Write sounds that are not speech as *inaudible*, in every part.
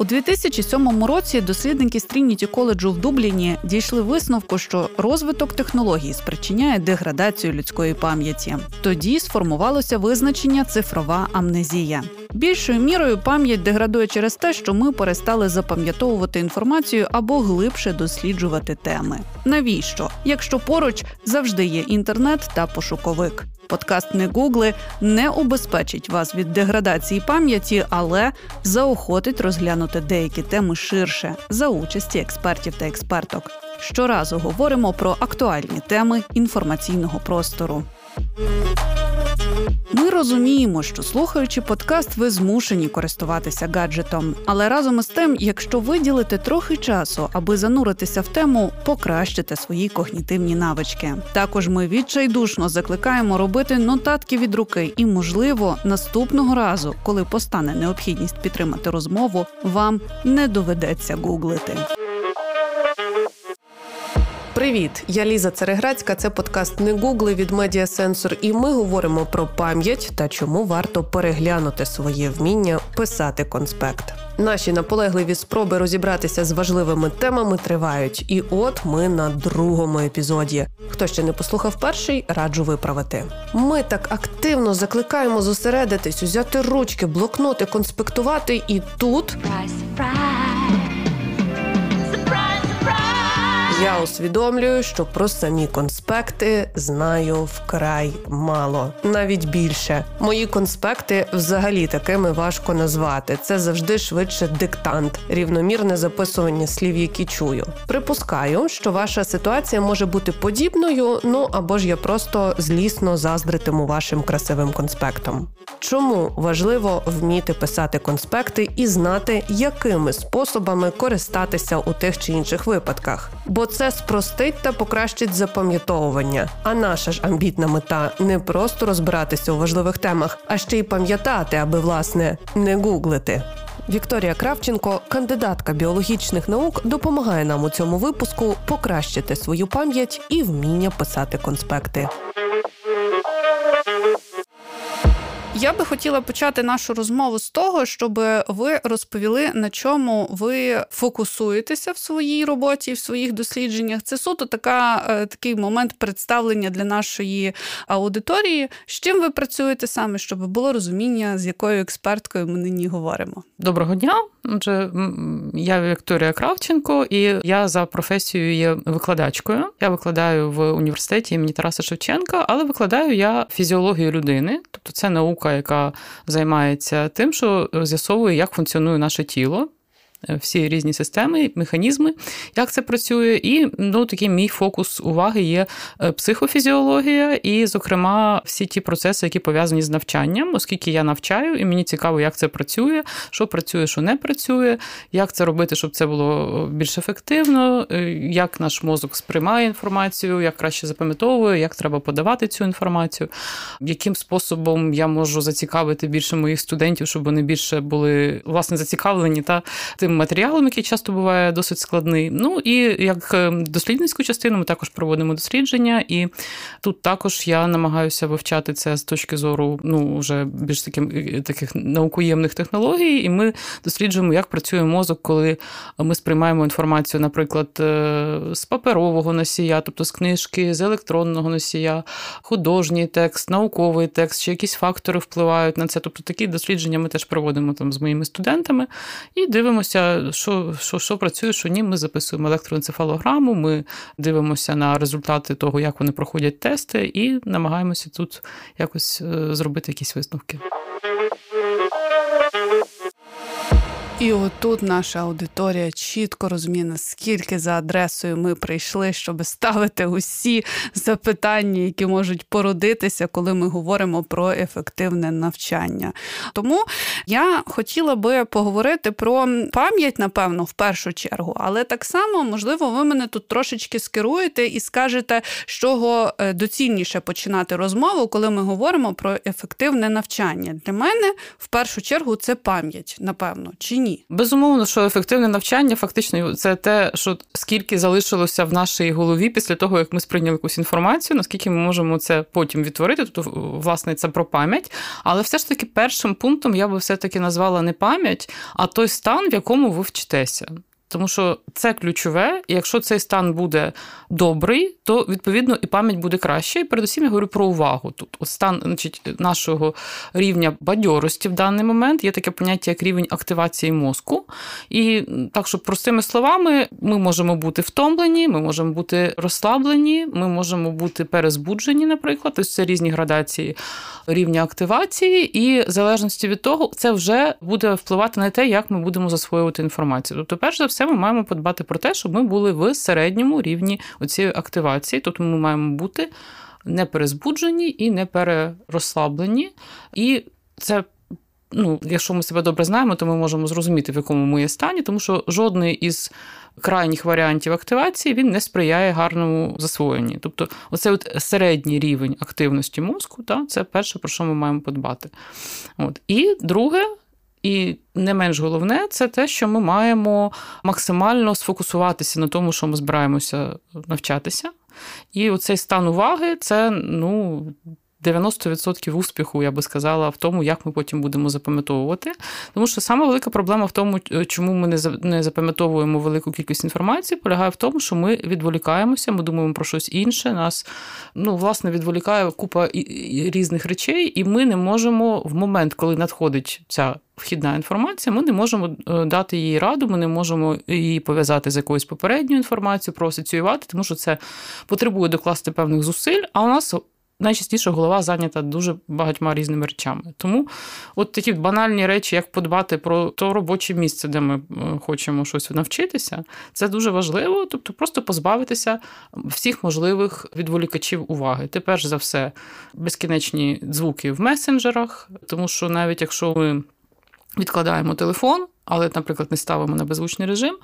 У 2007 році дослідники з Трініті коледжу в Дубліні дійшли висновку, що розвиток технологій спричиняє деградацію людської пам'яті. Тоді сформувалося визначення цифрова амнезія. Більшою мірою пам'ять деградує через те, що ми перестали запам'ятовувати інформацію або глибше досліджувати теми. Навіщо? Якщо поруч завжди є інтернет та пошуковик. Подкаст не гугли не убезпечить вас від деградації пам'яті, але заохотить розглянути деякі теми ширше за участі експертів та експерток. Щоразу говоримо про актуальні теми інформаційного простору. Ми розуміємо, що слухаючи подкаст, ви змушені користуватися гаджетом. Але разом із тим, якщо виділите трохи часу, аби зануритися в тему, покращите свої когнітивні навички. Також ми відчайдушно закликаємо робити нотатки від руки, і, можливо, наступного разу, коли постане необхідність підтримати розмову, вам не доведеться гуглити. Привіт, я Ліза Цереграцька. Це подкаст Не гугли від Медіа Сенсор, і ми говоримо про пам'ять та чому варто переглянути своє вміння писати конспект. Наші наполегливі спроби розібратися з важливими темами тривають. І от ми на другому епізоді. Хто ще не послухав перший, раджу виправити. Ми так активно закликаємо зосередитись, узяти ручки, блокноти, конспектувати, і тут. Surprise, surprise. Я усвідомлюю, що про самі конспекти знаю вкрай мало, навіть більше. Мої конспекти взагалі такими важко назвати. Це завжди швидше диктант, рівномірне записування слів, які чую. Припускаю, що ваша ситуація може бути подібною, ну або ж я просто злісно заздритиму вашим красивим конспектом. Чому важливо вміти писати конспекти і знати, якими способами користатися у тих чи інших випадках? Бо це спростить та покращить запам'ятовування. А наша ж амбітна мета не просто розбиратися у важливих темах, а ще й пам'ятати, аби власне не гуглити. Вікторія Кравченко, кандидатка біологічних наук, допомагає нам у цьому випуску покращити свою пам'ять і вміння писати конспекти. Я би хотіла почати нашу розмову з того, щоб ви розповіли, на чому ви фокусуєтеся в своїй роботі, в своїх дослідженнях. Це суто така, е, такий момент представлення для нашої аудиторії. З чим ви працюєте саме, щоб було розуміння, з якою експерткою ми нині говоримо? Доброго дня. Отже, я Вікторія Кравченко, і я за професією є викладачкою. Я викладаю в університеті імені Тараса Шевченка, але викладаю я фізіологію людини, тобто це наука, яка займається тим, що з'ясовує, як функціонує наше тіло. Е, всі різні системи, механізми, як це працює. І ну, такий мій фокус уваги є е, психофізіологія, і, зокрема, всі ті процеси, які пов'язані з навчанням, оскільки я навчаю, і мені цікаво, як це працює, що працює, що не працює, як це робити, щоб це було більш ефективно, е, як наш мозок сприймає інформацію, як краще запам'ятовує, як треба подавати цю інформацію, яким способом я можу зацікавити більше моїх студентів, щоб вони більше були власне зацікавлені та тим тим матеріалом, який часто буває досить складний. Ну і як е, дослідницьку частину ми також проводимо дослідження, і тут також я намагаюся вивчати це з точки зору ну вже більш таким е, таких наукоємних технологій, і ми досліджуємо, як працює мозок, коли ми сприймаємо інформацію, наприклад, е, з паперового носія, тобто з книжки, з електронного носія, художній текст, науковий текст, чи якісь фактори впливають на це. Тобто такі дослідження ми теж проводимо там з моїми студентами і дивимося дивимося, що що, що працює, що ні. Ми записуємо електроенцефалограму, ми дивимося на результати того, як вони проходять тести, і намагаємося тут якось е, зробити якісь висновки. І отут наша аудиторія чітко розуміє, наскільки за адресою ми прийшли, щоб ставити усі запитання, які можуть породитися, коли ми говоримо про ефективне навчання. Тому я хотіла би поговорити про пам'ять, напевно, в першу чергу, але так само, можливо, ви мене тут трошечки скеруєте і скажете, з чого е, доцільніше починати розмову, коли ми говоримо про ефективне навчання. Для мене в першу чергу це пам'ять, напевно, чи ні? Ні? Безумовно, що ефективне навчання фактично це те, що скільки залишилося в нашій голові після того, як ми сприйняли якусь інформацію, наскільки ми можемо це потім відтворити. Тобто, власне, це про пам'ять. Але все ж таки, першим пунктом я би все-таки назвала не пам'ять, а той стан, в якому ви вчитеся. Тому що це ключове, і якщо цей стан буде добрий, то відповідно і пам'ять буде краще. І передусім я говорю про увагу. Тут От стан значить, нашого рівня бадьорості в даний момент є таке поняття, як рівень активації мозку. І так, що простими словами, ми можемо бути втомлені, ми можемо бути розслаблені, ми можемо бути перезбуджені, наприклад, тобто це різні градації рівня активації, і в залежності від того, це вже буде впливати на те, як ми будемо засвоювати інформацію. Тобто, перш за все, ми маємо подбати про те, щоб ми були в середньому рівні цієї активації. Тобто ми маємо бути не перезбуджені і не перерозслаблені. І це. Ну, якщо ми себе добре знаємо, то ми можемо зрозуміти, в якому ми є стані, тому що жодний із крайніх варіантів активації він не сприяє гарному засвоєнні. Тобто, оцей от середній рівень активності мозку, та, це перше, про що ми маємо подбати. От. І друге, і не менш головне, це те, що ми маємо максимально сфокусуватися на тому, що ми збираємося навчатися. І оцей стан уваги це ну, 90% успіху, я би сказала, в тому, як ми потім будемо запам'ятовувати. Тому що саме велика проблема в тому, чому ми не запам'ятовуємо велику кількість інформації, полягає в тому, що ми відволікаємося, ми думаємо про щось інше. Нас ну, власне відволікає купа різних речей, і ми не можемо в момент, коли надходить ця. Вхідна інформація, ми не можемо е, дати їй раду, ми не можемо її пов'язати з якоюсь попередньою інформацією, проасоціювати, тому що це потребує докласти певних зусиль, а у нас найчастіше голова зайнята дуже багатьма різними речами. Тому от такі банальні речі, як подбати про то робоче місце, де ми е, хочемо щось навчитися, це дуже важливо. Тобто, просто позбавитися всіх можливих відволікачів уваги. Ти перш за все безкінечні звуки в месенджерах, тому що навіть якщо ми відкладаємо телефон але, наприклад, не ставимо на беззвучний режим,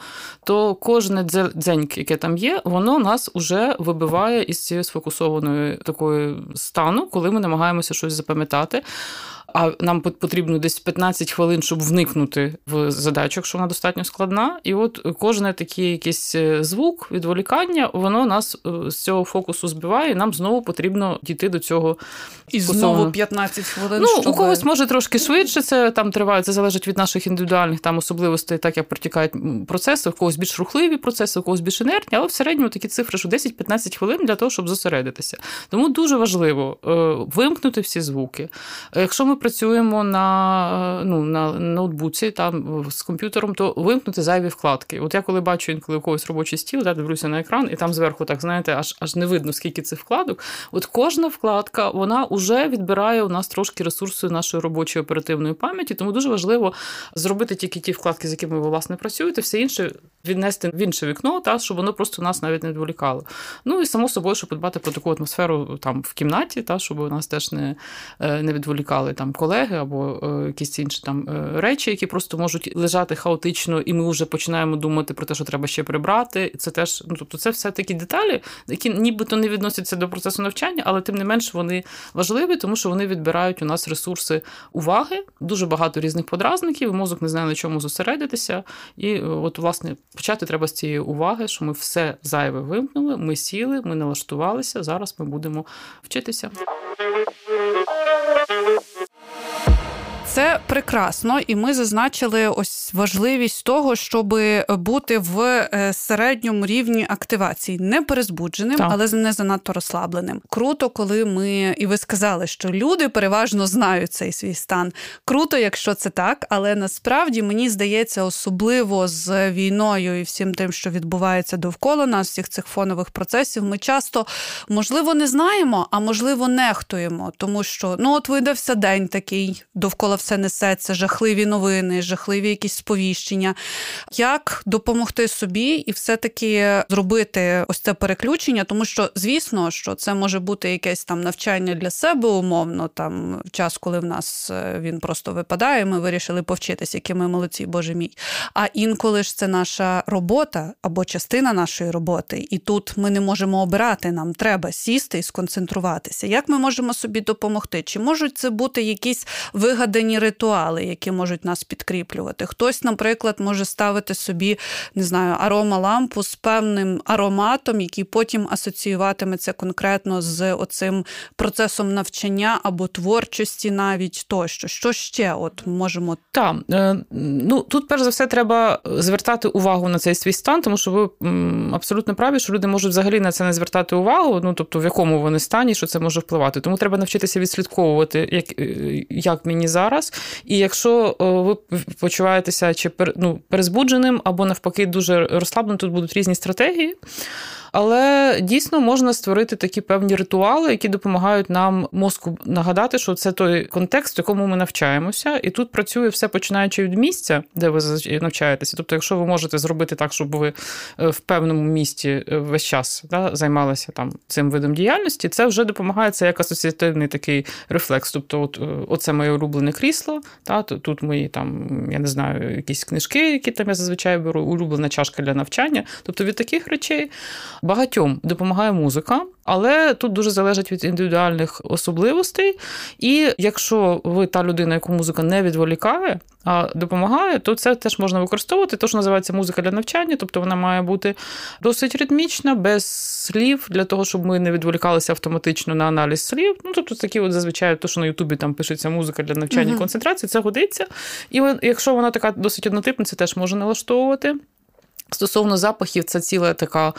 то кожне дзеньк, яке там є, воно нас уже вибиває із цієї сфокусованої такої стану, коли ми намагаємося щось запам'ятати а нам потрібно десь 15 хвилин, щоб вникнути в задачу, якщо вона достатньо складна. І от кожне такий якийсь е, звук, відволікання, воно нас е, з цього фокусу збиває, і нам знову потрібно дійти до цього. І знову 15 хвилин. Ну, щоб... У когось може трошки швидше це там триває, це залежить від наших індивідуальних там особливостей, так як протікають процеси, у когось більш рухливі процеси, у когось більш інертні, але в середньому такі цифри, що 10-15 хвилин для того, щоб зосередитися. Тому дуже важливо е, вимкнути всі звуки. Якщо ми працюємо на ну, на ноутбуці там з комп'ютером, то вимкнути зайві вкладки. От я коли бачу інколи у когось робочий стіл, да, дивлюся на екран, і там зверху, так знаєте, аж аж не видно, скільки цих вкладок. От кожна вкладка вона вже відбирає у нас трошки ресурсу нашої робочої оперативної пам'яті, тому дуже важливо зробити тільки ті вкладки, з якими ви власне працюєте, все інше віднести в інше вікно, та щоб воно просто нас навіть не відволікало. Ну і само собою, щоб подбати про таку атмосферу там в кімнаті, та щоб нас теж не е, не відволікали там колеги або е, якісь інші там е, речі, які просто можуть лежати хаотично, і ми вже починаємо думати про те, що треба ще прибрати. Це теж, ну тобто, це все такі деталі, які нібито не відносяться до процесу навчання, але тим не менш вони важливі, тому що вони відбирають у нас ресурси уваги, дуже багато різних подразників. Мозок не знає на чому зосередитися. І е, от, власне, почати треба з цієї уваги, що ми все зайве вимкнули, ми сіли, ми налаштувалися. Зараз ми будемо вчитися. Thank you. Це прекрасно, і ми зазначили ось важливість того, щоб бути в е, середньому рівні активації, не перезбудженим, так. але не занадто розслабленим. Круто, коли ми і ви сказали, що люди переважно знають цей свій стан. Круто, якщо це так, але насправді мені здається, особливо з війною і всім тим, що відбувається довкола нас, всіх цих фонових процесів, ми часто можливо не знаємо, а можливо нехтуємо, тому що ну от видався день такий довкола все несеться, жахливі новини, жахливі якісь сповіщення. Як допомогти собі і все-таки зробити ось це переключення, тому що, звісно, що це може бути якесь там навчання для себе умовно, там час, коли в нас е, він просто випадає, ми вирішили повчитися, які ми молодці, боже мій. А інколи ж це наша робота або частина нашої роботи, і тут ми не можемо обирати. Нам треба сісти і сконцентруватися. Як ми можемо собі допомогти? Чи можуть це бути якісь вигадані певні ритуали, які можуть нас підкріплювати. Хтось, наприклад, може ставити собі не знаю, аромалампу з певним ароматом, який потім асоціюватиметься конкретно з оцим процесом навчання або творчості, навіть тощо. Що ще от можемо Так, е, ну тут перш за все треба звертати увагу на цей свій стан, тому що ви абсолютно праві, що люди можуть взагалі на це не звертати увагу. Ну тобто, в якому вони стані, що це може впливати. Тому треба навчитися відслідковувати, як е, як мені зараз. І якщо ви почуваєтеся чи ну, перезбудженим або навпаки дуже розслабленим, тут будуть різні стратегії. Але дійсно можна створити такі певні ритуали, які допомагають нам мозку нагадати, що це той контекст, в якому ми навчаємося, і тут працює все починаючи від місця, де ви навчаєтеся. Тобто, якщо ви можете зробити так, щоб ви е, в певному місті е, весь час да, займалися там цим видом діяльності, це вже допомагає це як асоціативний такий рефлекс. Тобто, от е, оце моє улюблене крісло, та тут мої там, я не знаю, якісь книжки, які там я зазвичай беру, улюблена чашка для навчання. Тобто від таких речей багатьом допомагає музика, але тут дуже залежить від індивідуальних особливостей. І якщо ви та людина, яку музика не відволікає, а допомагає, то це теж можна використовувати. То, що називається музика для навчання, тобто вона має бути досить ритмічна, без слів, для того, щоб ми не відволікалися автоматично на аналіз слів. Ну, тобто такі, от зазвичай, то, що на Ютубі там пишеться музика для навчання і концентрації, це годиться. І якщо вона така досить однотипна, це теж може налаштовувати. Стосовно запахів, це ціла така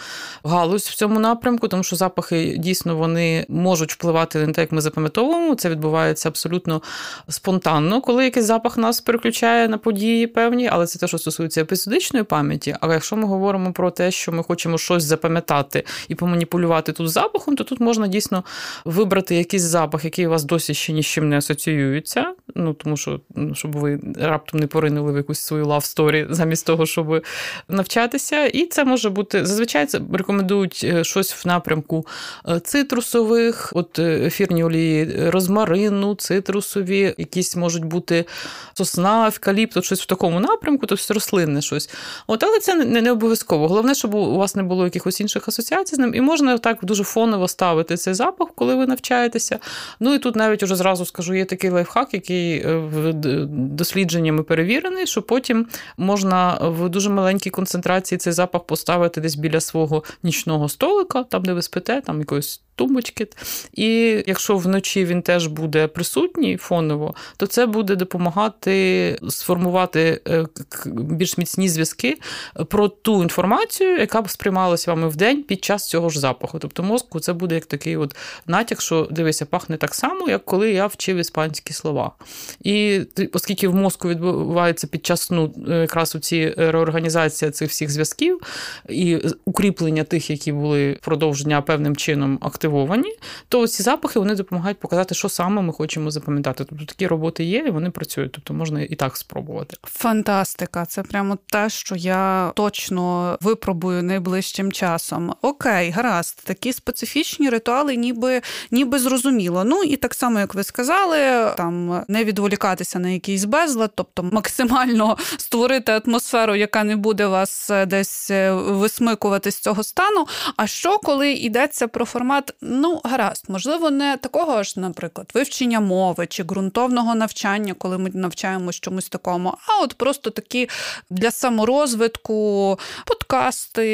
галузь в цьому напрямку, тому що запахи дійсно вони можуть впливати на те, як ми запам'ятовуємо. Це відбувається абсолютно спонтанно, коли якийсь запах нас переключає на події певні, але це те, що стосується епізодичної пам'яті. Але якщо ми говоримо про те, що ми хочемо щось запам'ятати і поманіпулювати тут запахом, то тут можна дійсно вибрати якийсь запах, який у вас досі ще ні з чим не асоціюється. Ну тому що ну, щоб ви раптом не поринули в якусь свою love story замість того, щоб навчати навчатися, і це може бути зазвичай це рекомендують е, щось в напрямку е, цитрусових, от е, ефірні олії розмарину, цитрусові, якісь можуть бути сосна, евкаліпт, щось в такому напрямку, тобто рослинне щось. От, Але це не, не обов'язково. Головне, щоб у вас не було якихось інших асоціацій з ним, і можна так дуже фоново ставити цей запах, коли ви навчаєтеся. Ну і тут навіть уже зразу скажу, є такий лайфхак, який дослідженнями перевірений, що потім можна в дуже маленькій концентрації концентрації цей запах поставити десь біля свого нічного столика, там де ви спите, там якоїсь тумбочки. І якщо вночі він теж буде присутній фоново, то це буде допомагати сформувати е, більш міцні зв'язки про ту інформацію, яка б сприймалася вами в день під час цього ж запаху. Тобто мозку це буде як такий от натяк, що дивися, пахне так само, як коли я вчив іспанські слова. І оскільки в мозку відбувається під час ну, якраз у ці реорганізація цих всіх зв'язків і укріплення тих, які були впродовж дня певним чином активні активовані, то ці запахи вони допомагають показати, що саме ми хочемо запам'ятати. Тобто такі роботи є, і вони працюють. Тобто можна і так спробувати. Фантастика! Це прямо те, що я точно випробую найближчим часом. Окей, гаразд, такі специфічні ритуали, ніби ніби зрозуміло. Ну і так само, як ви сказали, там не відволікатися на якийсь безлад, тобто максимально створити атмосферу, яка не буде вас е, десь е, висмикувати з цього стану. А що коли йдеться про формат ну гаразд, можливо, не такого ж, наприклад, вивчення мови чи ґрунтовного навчання, коли ми навчаємось чомусь такому, а от просто такі для саморозвитку подкасти,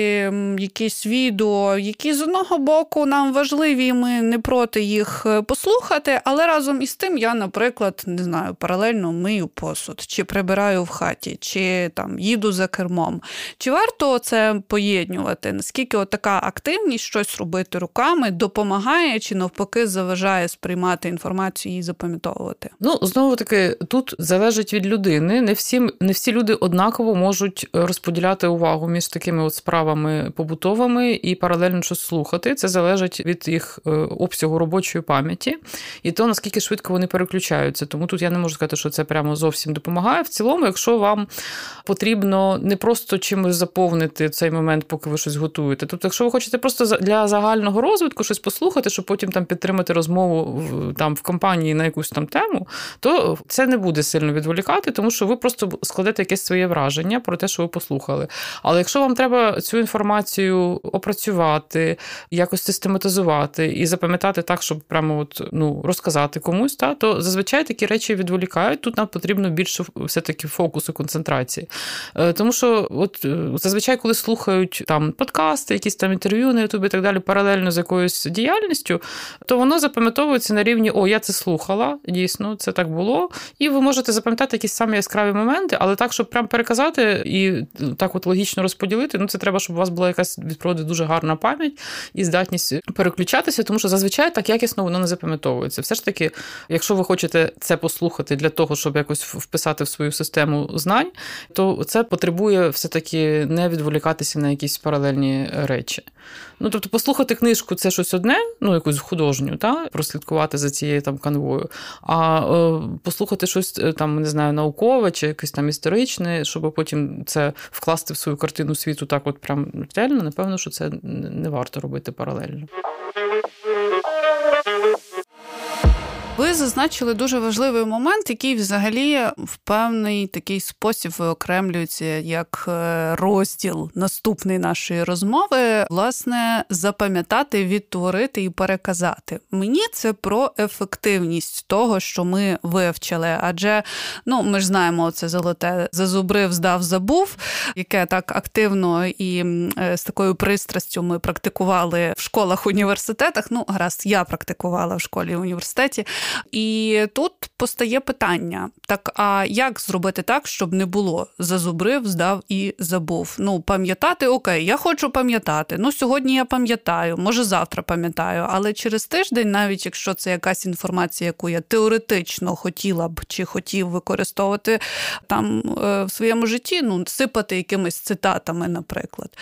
якісь відео, які з одного боку нам важливі, ми не проти їх е, послухати, але разом із тим я, наприклад, не знаю, паралельно мию посуд, чи прибираю в хаті, чи там їду за кермом. Чи варто це поєднувати? Наскільки от така активність щось робити руками допомагає чи навпаки заважає сприймати інформацію і запам'ятовувати? Ну знову таки тут залежить від людини. Не всі не всі люди однаково можуть розподіляти увагу між такими от справами побутовими і паралельно щось слухати. Це залежить від їх е, обсягу робочої пам'яті і то наскільки швидко вони переключаються. Тому тут я не можу сказати, що це прямо зовсім допомагає. В цілому, якщо вам потрібно не просто чимось заповнити цей момент, поки ви щось готуєте. Тобто, якщо ви хочете просто для загального розвитку щось послухати, щоб потім там підтримати розмову там в компанії на якусь там тему, то це не буде сильно відволікати, тому що ви просто складете якесь своє враження про те, що ви послухали. Але якщо вам треба цю інформацію опрацювати, якось систематизувати і запам'ятати так, щоб прямо от ну розказати комусь, та то зазвичай такі речі відволікають. Тут нам потрібно більше все-таки фокусу, концентрації. Е, тому що, от е, зазвичай, коли слухають там подкасти, якісь там інтерв'ю на Ютубі і так далі, паралельно з якоюсь діяльністю, то воно запам'ятовується на рівні О, я це слухала, дійсно, це так було. І ви можете запам'ятати якісь самі яскраві моменти, але так, щоб прям переказати і так от логічно розподілити, ну це треба, щоб у вас була якась від природи дуже гарна пам'ять і здатність переключатися, тому що зазвичай так якісно воно не запам'ятовується. Все ж таки, якщо ви хочете це послухати для того, щоб якось вписати в свою систему знань, то це потребує все-таки не відволікатися на якісь паралельні речі. Ну, тобто, послухати книжку це щось одне, ну якусь художню, та прослідкувати за цією там канвою. А е, послухати щось е, там, не знаю, наукове чи якесь там історичне, щоб потім це вкласти в свою картину світу так, от прям ретельно, напевно, що це не варто робити паралельно. Ви зазначили дуже важливий момент, який взагалі в певний такий спосіб виокремлюється як е, розділ наступної нашої розмови, власне, запам'ятати, відтворити і переказати. Мені це про ефективність того, що ми вивчили. Адже ну ми ж знаємо, це золоте зазубрив, здав, забув, яке так активно і е, з такою пристрастю ми практикували в школах університетах. Ну, гаразд, я практикувала в школі університеті. І тут постає питання: так, а як зробити так, щоб не було зазубрив, здав і забув? Ну, пам'ятати, окей, я хочу пам'ятати. Ну, сьогодні я пам'ятаю, може завтра пам'ятаю, але через тиждень, навіть якщо це якась інформація, яку я теоретично хотіла б чи хотів використовувати там е, в своєму житті, ну, сипати якимись цитатами, наприклад,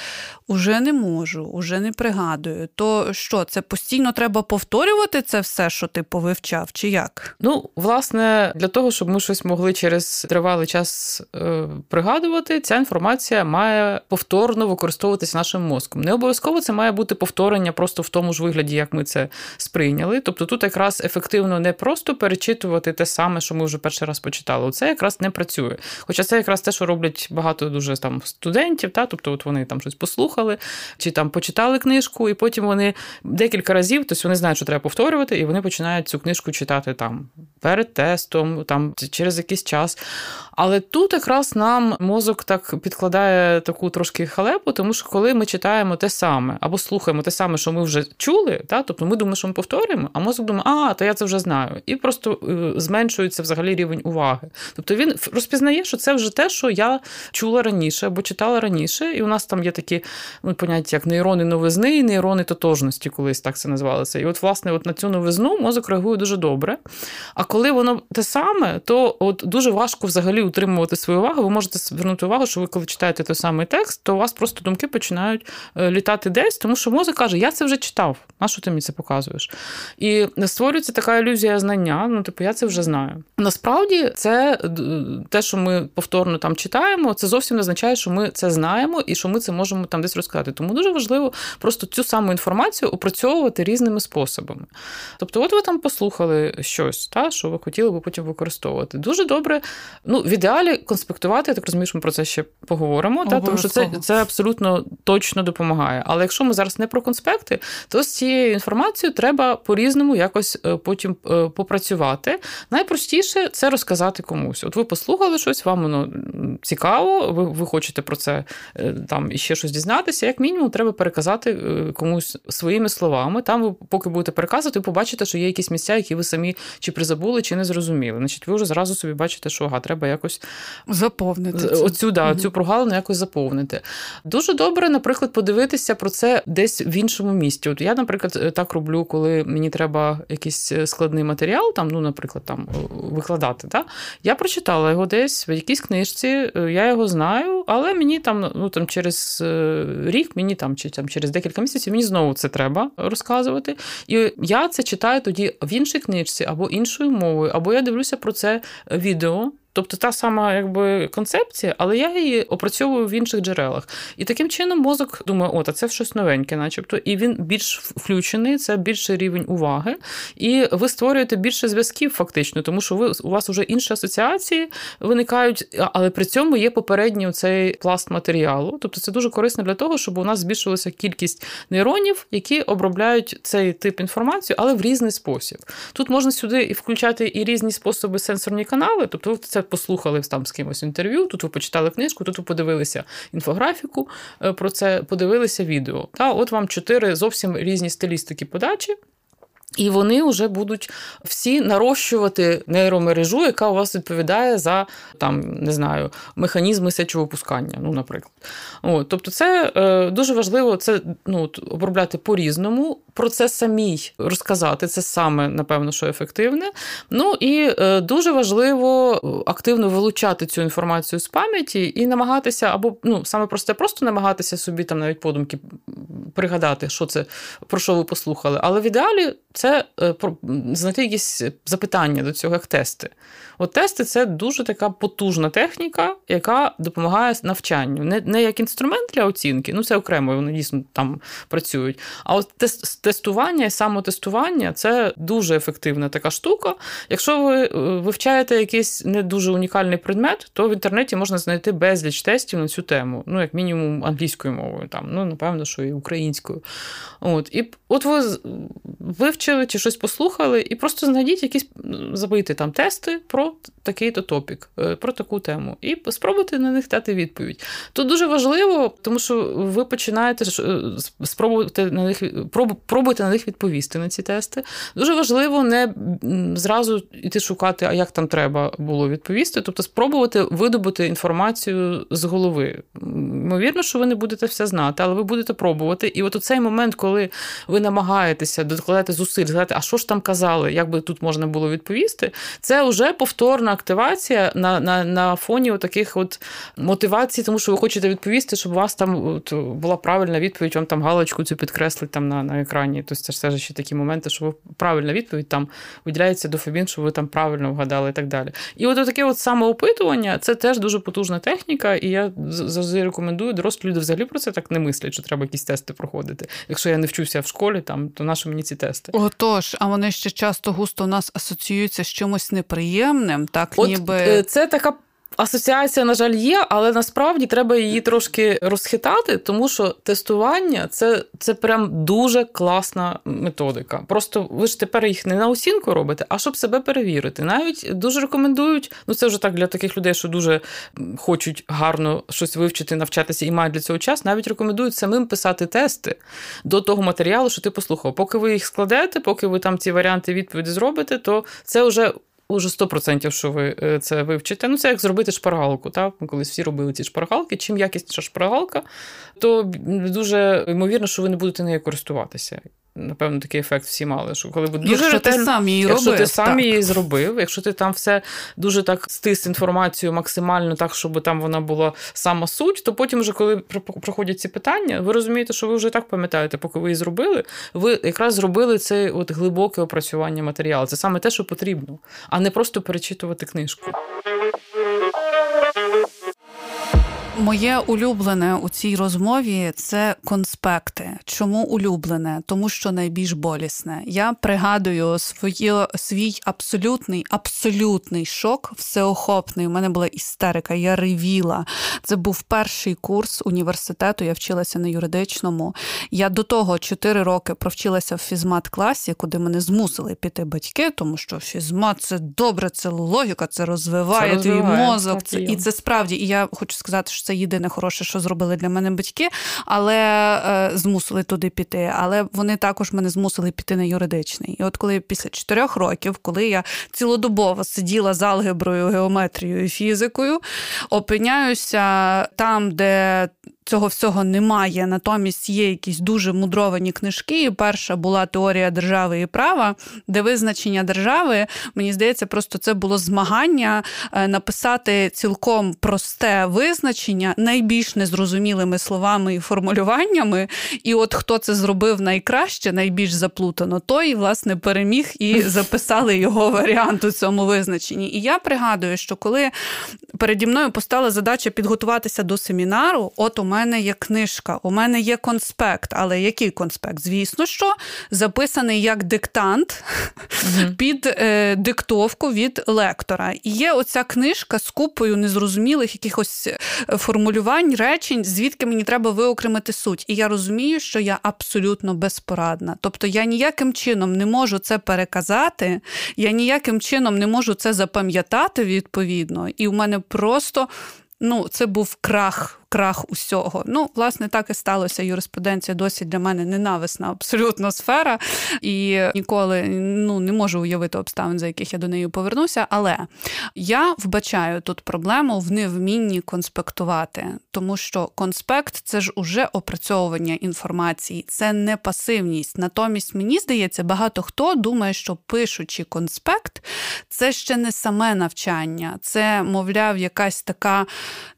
уже не можу, уже не пригадую. То що, це постійно треба повторювати це все, що ти повивчав? Чи як? Ну, власне, для того, щоб ми щось могли через тривалий час е, пригадувати, ця інформація має повторно використовуватися нашим мозком. Не обов'язково це має бути повторення просто в тому ж вигляді, як ми це сприйняли. Тобто тут якраз ефективно не просто перечитувати те саме, що ми вже перший раз почитали. Це якраз не працює. Хоча це якраз те, що роблять багато дуже там студентів, та тобто, от вони там щось послухали, чи там почитали книжку, і потім вони декілька разів, тобто вони знають, що треба повторювати, і вони починають цю книжку читати там перед тестом, там через якийсь час. Але тут якраз нам мозок так підкладає таку трошки халепу, тому що коли ми читаємо те саме або слухаємо те саме, що ми вже чули, та, тобто ми думаємо, що ми повторюємо, а мозок думає, а, то я це вже знаю. І просто е, зменшується взагалі рівень уваги. Тобто він розпізнає, що це вже те, що я чула раніше або читала раніше, і у нас там є такі ну, поняття, як нейрони новизни і нейрони тотожності, колись так це називалося. І от, власне, от на цю новизну мозок реагує дуже добре. А коли воно те саме, то от дуже важко взагалі утримувати свою увагу. Ви можете звернути увагу, що ви коли читаєте той самий текст, то у вас просто думки починають е, літати десь, тому що мозок каже, я це вже читав. На що ти мені це показуєш? І створюється така ілюзія знання. Ну, типу, я це вже знаю. Насправді, це те, що ми повторно там читаємо, це зовсім не означає, що ми це знаємо і що ми це можемо там десь розказати. Тому дуже важливо просто цю саму інформацію опрацьовувати різними способами. Тобто, от ви там послухали щось, та, що ви хотіли би потім використовувати. Дуже добре. Ну, в ідеалі конспектувати, я так розумію, що ми про це ще поговоримо, та, тому що це це абсолютно точно допомагає. Але якщо ми зараз не про конспекти, то з цією інформацією треба по-різному якось е, потім е, попрацювати. Найпростіше це розказати комусь. От ви послухали щось, вам воно цікаво, ви ви хочете про це е, там іще щось дізнатися. Як мінімум, треба переказати комусь своїми словами. Там ви поки будете переказувати, ви побачите, що є якісь місця, які ви самі чи призабули, чи не зрозуміли. Значить, ви вже зразу собі бачите, що ага, треба якось заповнити оцю да, угу. цю прогалину якось заповнити. Дуже добре, наприклад, подивитися про це десь в іншому місті. От я, наприклад, так роблю, коли мені треба якийсь складний матеріал, там, ну, наприклад, там викладати. Да? Я прочитала його десь в якійсь книжці, я його знаю, але мені там ну, там через е, рік, мені там чи там через декілька місяців мені знову це треба розказувати. І я це читаю тоді в іншій книжці або іншою мовою, або я дивлюся про це відео Тобто та сама якби концепція, але я її опрацьовую в інших джерелах. І таким чином мозок думає, от, а це щось новеньке, начебто, і він більш включений, це більший рівень уваги, і ви створюєте більше зв'язків, фактично, тому що ви у вас вже інші асоціації виникають, але при цьому є попередній цей пласт матеріалу. Тобто це дуже корисно для того, щоб у нас збільшилася кількість нейронів, які обробляють цей тип інформації, але в різний спосіб. Тут можна сюди і включати і різні способи сенсорні канали, тобто ви послухали там з кимось інтерв'ю, тут ви почитали книжку, тут ви подивилися інфографіку е, про це, подивилися відео. Та от вам чотири зовсім різні стилістики подачі. І вони вже будуть всі нарощувати нейромережу, яка у вас відповідає за там, не знаю, механізми сечовипускання, ну, наприклад. От, Тобто, це е, дуже важливо це ну, обробляти по-різному, про це самій розказати. Це саме, напевно, що ефективне. Ну і е, дуже важливо активно вилучати цю інформацію з пам'яті і намагатися, або ну, саме просте, просто намагатися собі там навіть подумки пригадати, що це, про що ви послухали. Але в ідеалі це е, знайти якісь запитання до цього, як тести. От тести це дуже така потужна техніка, яка допомагає навчанню. Не не як інструмент для оцінки, ну це окремо, вони дійсно там працюють. А от тестування і самотестування це дуже ефективна така штука. Якщо ви е, вивчаєте якийсь не дуже унікальний предмет, то в інтернеті можна знайти безліч тестів на цю тему. Ну, як мінімум, англійською мовою, там, ну, напевно, що і українською. От, І от ви вивчили чи щось послухали, і просто знайдіть якісь забити там тести про такий-то топік, е, про таку тему, і спробуйте на них дати відповідь. Тут дуже важливо, тому що ви починаєте е, спробувати на них пробуйте на них відповісти на ці тести. Дуже важливо не зразу йти шукати, а як там треба було відповісти, тобто спробувати видобути інформацію з голови. Ймовірно, що ви не будете все знати, але ви будете пробувати. І от у цей момент, коли ви намагаєтеся докладати зусиль, згадати, а що ж там казали, як би тут можна було відповісти, це вже повторна активація на на, на фоні таких от мотивацій, тому що ви хочете відповісти, щоб у вас там от, була правильна відповідь, вам там галочку цю підкреслить там на на екрані. Тобто це ж все ще такі моменти, що ви правильна відповідь там виділяється дофамін, що ви там правильно вгадали і так далі. І от таке от самоопитування це теж дуже потужна техніка, і я завжди рекомендую, дорослі люди взагалі про це так не мислять, що треба якісь тести проходити. Якщо я не вчуся в школі, там то наші мені ці тести. Отож, а вони ще часто густо у нас асоціюються з чимось неприємним, так От, ніби е, це така Асоціація, на жаль, є, але насправді треба її трошки розхитати, тому що тестування це це прям дуже класна методика. Просто ви ж тепер їх не на оцінку робите, а щоб себе перевірити. Навіть дуже рекомендують. Ну це вже так для таких людей, що дуже хочуть гарно щось вивчити, навчатися і мають для цього час. Навіть рекомендують самим писати тести до того матеріалу, що ти послухав. Поки ви їх складете, поки ви там ці варіанти відповіді зробите, то це вже уже 100%, що ви е, це вивчите. Ну, це як зробити шпаргалку. Так? Ми колись всі робили ці шпаргалки. Чим якісніша шпаргалка, то дуже ймовірно, що ви не будете нею користуватися. Напевно, такий ефект всі мали. Що коли дуже якщо ретельно, ти сам її якщо робив, ти сам так. її зробив, якщо ти там все дуже так стис інформацію максимально так, щоб там вона була сама суть, то потім, вже, коли проходять ці питання, ви розумієте, що ви вже так пам'ятаєте, поки ви її зробили, ви якраз зробили це от глибоке опрацювання матеріалу. Це саме те, що потрібно, а не просто перечитувати книжку. Моє улюблене у цій розмові це конспекти. Чому улюблене? Тому що найбільш болісне. Я пригадую своє, свій абсолютний, абсолютний шок, всеохопний. У мене була істерика, я ревіла. Це був перший курс університету. Я вчилася на юридичному. Я до того 4 роки провчилася в фізмат-класі, куди мене змусили піти батьки, тому що фізмат це добре, це логіка, це розвиває, це твій мозок. Це, і це справді. І я хочу сказати, що це єдине хороше, що зробили для мене батьки, але е, змусили туди піти. Але вони також мене змусили піти на юридичний. І от коли після чотирьох років, коли я цілодобово сиділа з алгеброю, геометрією і фізикою, опиняюся там, де цього всього немає. Натомість є якісь дуже мудровані книжки. Перша була теорія держави і права, де визначення держави, мені здається, просто це було змагання е, написати цілком просте визначення найбільш незрозумілими словами і формулюваннями. І от хто це зробив найкраще, найбільш заплутано, той власне переміг і *laughs* записали його варіант у цьому визначенні. І я пригадую, що коли переді мною постала задача підготуватися до семінару, от у мене є книжка, у мене є конспект. Але який конспект? Звісно, що записаний як диктант mm *laughs* під е, диктовку від лектора. І є оця книжка з купою незрозумілих якихось е, формулювань, речень, звідки мені треба виокремити суть. І я розумію, що я абсолютно безпорадна. Тобто я ніяким чином не можу це переказати, я ніяким чином не можу це запам'ятати відповідно. І у мене просто ну, це був крах крах усього. Ну, власне, так і сталося. Юриспруденція досі для мене ненависна абсолютно сфера, і ніколи ну, не можу уявити обставин, за яких я до неї повернуся. Але я вбачаю тут проблему в невмінні конспектувати, тому що конспект це ж уже опрацьовування інформації, це не пасивність. Натомість, мені здається, багато хто думає, що пишучи конспект, це ще не саме навчання, це, мовляв, якась така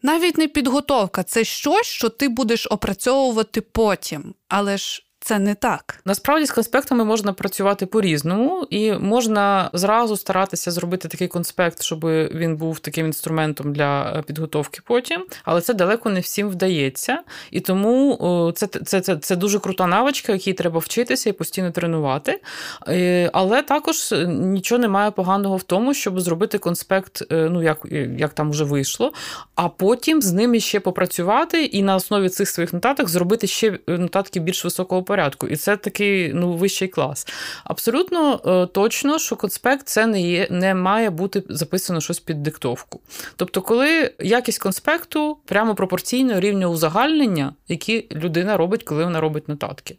навіть не підготовка це щось, що ти будеш опрацьовувати потім. Але ж це не так. Насправді з конспектами можна працювати по-різному, і можна зразу старатися зробити такий конспект, щоб він був таким інструментом для е, підготовки потім. Але це далеко не всім вдається. І тому це це, це, це дуже крута навичка, якій треба вчитися і постійно тренувати. Е, але також е, нічого немає поганого в тому, щоб зробити конспект, ну як як там вже вийшло, а потім з ними ще попрацювати і на основі цих своїх нотаток зробити ще нотатки більш високого порядку. І це такий ну, вищий клас. Абсолютно е, точно, що конспект це не є, не має бути записано щось під диктовку. Тобто, коли якість конспекту прямо пропорційно рівню узагальнення, які людина робить, коли вона робить нотатки.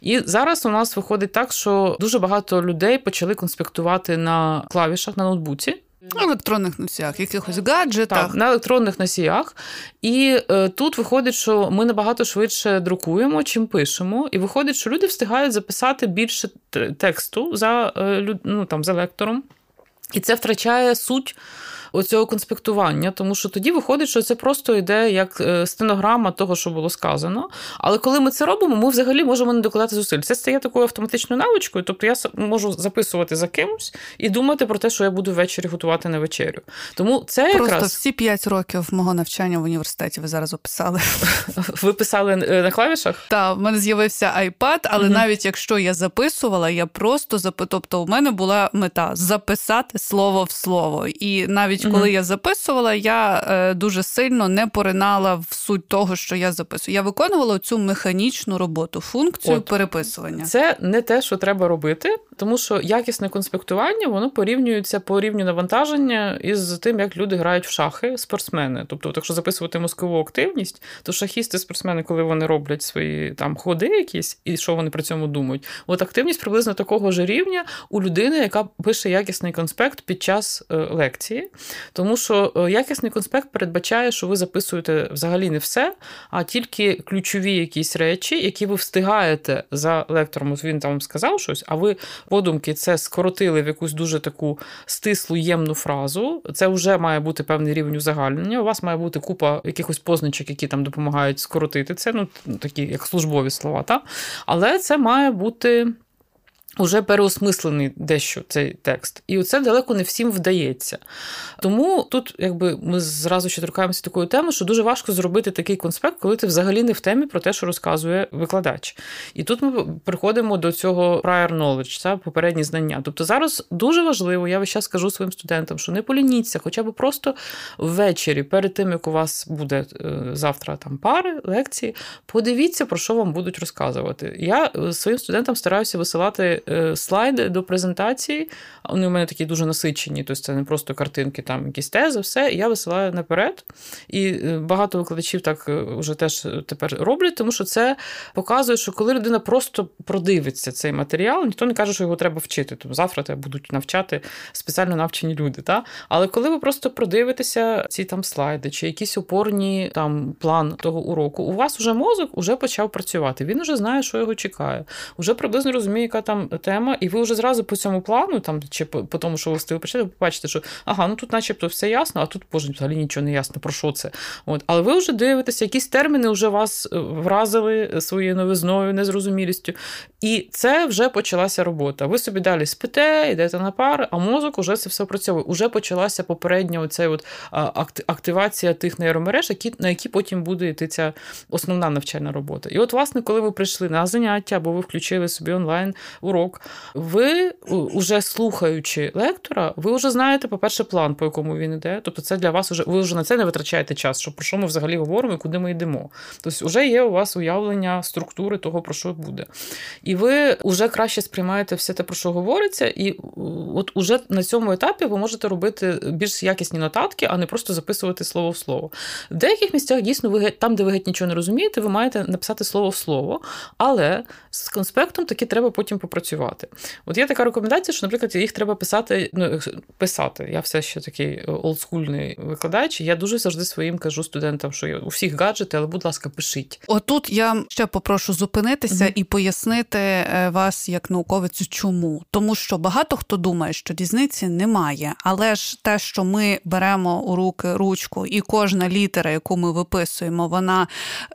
І зараз у нас виходить так, що дуже багато людей почали конспектувати на клавішах на ноутбуці. На електронних носіях, якихось гаджетах. Так, на електронних носіях. І е, тут виходить, що ми набагато швидше друкуємо, чим пишемо. І виходить, що люди встигають записати більше тексту за, е, ну, там, за лектором. І це втрачає суть оцього конспектування, тому що тоді виходить, що це просто йде як е, стенограма того, що було сказано. Але коли ми це робимо, ми взагалі можемо не докладати зусиль. Це стає такою автоматичною навичкою. Тобто я можу записувати за кимось і думати про те, що я буду ввечері готувати на вечерю. Тому це просто якраз... всі п'ять років мого навчання в університеті ви зараз описали. *laughs* Ви писали е, на клавішах? Так, в мене з'явився iPad, але угу. навіть якщо я записувала, я просто зап... Тобто у мене була мета записати слово в слово. І навіть навіть коли я записувала, я е, дуже сильно не поринала в суть того, що я записую. Я виконувала цю механічну роботу, функцію От. переписування. Це не те, що треба робити, тому що якісне конспектування воно порівнюється по рівню навантаження із тим, як люди грають в шахи, спортсмени. Тобто, якщо записувати мозкову активність, то шахісти, спортсмени, коли вони роблять свої там ходи, якісь і що вони при цьому думають, от активність приблизно такого ж рівня у людини, яка пише якісний конспект під час е, лекції. Тому що е, якісний конспект передбачає, що ви записуєте взагалі не все, а тільки ключові якісь речі, які ви встигаєте за лектором. Ось він там сказав щось, а ви подумки це скоротили в якусь дуже таку стислу ємну фразу. Це вже має бути певний рівень узагальнення. У вас має бути купа якихось позначок, які там допомагають скоротити це, ну такі як службові слова. Та? Але це має бути Уже переосмислений дещо цей текст, і це далеко не всім вдається. Тому тут, якби ми зразу ще торкаємося такої теми, що дуже важко зробити такий конспект, коли ти взагалі не в темі про те, що розказує викладач. І тут ми приходимо до цього prior knowledge, це попередні знання. Тобто зараз дуже важливо, я весь час кажу своїм студентам, що не полініться, хоча б просто ввечері, перед тим як у вас буде е, завтра там пари, лекції, подивіться, про що вам будуть розказувати. Я е, своїм студентам стараюся висилати слайди до презентації. Вони у мене такі дуже насичені, тобто це не просто картинки, там якісь тези, все. І я висилаю наперед. І е, багато викладачів так вже теж тепер роблять, тому що це показує, що коли людина просто продивиться цей матеріал, ніхто не каже, що його треба вчити. Тобто завтра тебе будуть навчати спеціально навчені люди. Та? Але коли ви просто продивитеся ці там слайди чи якісь опорні там план того уроку, у вас вже мозок вже почав працювати. Він вже знає, що його чекає, вже приблизно розуміє, яка там тема, і ви вже зразу по цьому плану, там чи по, по тому, що ви встигли почати, ви побачите, що ага, ну тут, начебто, все ясно, а тут боже, взагалі нічого не ясно про що це. От, але ви вже дивитеся, якісь терміни вже вас е, вразили своєю новизною, незрозумілістю. І це вже почалася робота. Ви собі далі спите, йдете на пари, а мозок уже це все працьовує. Уже почалася попередня оця от активація тих нейромереж, на які потім буде йти ця основна навчальна робота. І от, власне, коли ви прийшли на заняття або ви включили собі онлайн урок, ви уже слухаючи лектора, ви вже знаєте, по-перше, план, по якому він йде. Тобто, це для вас уже ви вже на це не витрачаєте час, що про що ми взагалі говоримо і куди ми йдемо. Тобто, вже є у вас уявлення структури того, про що буде. І ви вже краще сприймаєте все те, про що говориться, і от уже на цьому етапі ви можете робити більш якісні нотатки, а не просто записувати слово в слово. В деяких місцях дійсно ви там, де ви геть нічого не розумієте, ви маєте написати слово в слово, але з конспектом таки треба потім попрацювати. От є така рекомендація, що, наприклад, їх треба писати. Ну, писати. Я все ще такий олдскульний викладач. Я дуже завжди своїм кажу студентам, що у всіх гаджети, але, будь ласка, пишіть. Отут я ще попрошу зупинитися mm-hmm. і пояснити е, вас як науковицю, чому тому, що багато хто думає, що різниці немає, але ж те, що ми беремо у руки ручку, і кожна літера, яку ми виписуємо, вона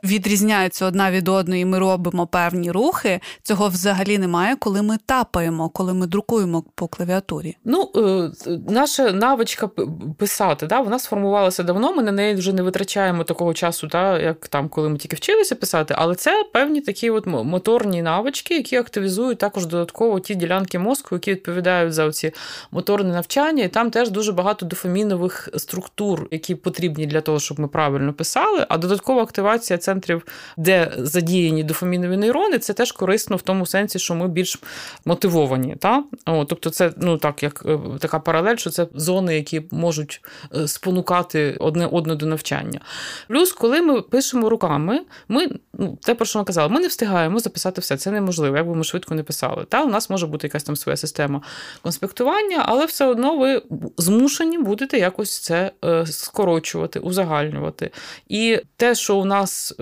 відрізняється одна від одної. і Ми робимо певні рухи. Цього взагалі немає, коли ми тапаємо, коли ми друкуємо по клавіатурі. Ну е, наша навичка писати, да, вона сформувалася давно. Ми на неї вже не витрачаємо такого часу, да, як там, коли ми тільки вчилися писати, але це певні такі от моторні навички, які активізують також додатково ті ділянки мозку, які відповідають за ці моторне навчання, і там теж дуже багато дофамінових структур, які потрібні для того, щоб ми правильно писали. А додаткова активація центрів, де задіяні дофамінові нейрони, це теж корисно в тому сенсі, що ми більш мотивовані. Та? О, тобто, це ну так, як е, така паралель, що це зони, які можуть е, спонукати одне одне до навчання. Плюс, коли ми пишемо руками, ми ну, те, про що ми казали, ми не встигаємо записати все. Це неможливо, якби ми швидко не писали. Та у нас може бути якась там своя система конспектування, але все одно ви змушені будете якось це е, скорочувати, узагальнювати. І те, що у нас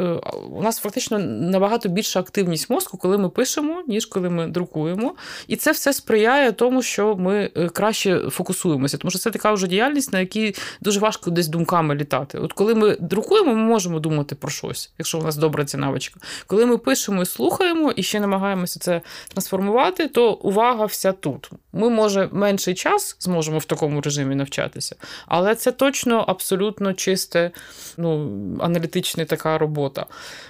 у нас фактично набагато більша активність мозку, коли ми пишемо, ніж коли ми друкуємо. І це все сприяє тому, що ми е, краще фокусуємося, тому що це така вже діяльність, на якій дуже важко десь думками літати. От коли ми друкуємо, ми можемо думати про щось, якщо у нас добра ця навичка. Коли ми пишемо і слухаємо і ще намагаємося це трансформувати, то увага вся тут. Ми, може, менший час зможемо в такому режимі навчатися, але це точно абсолютно чисте, ну, аналітична така робота.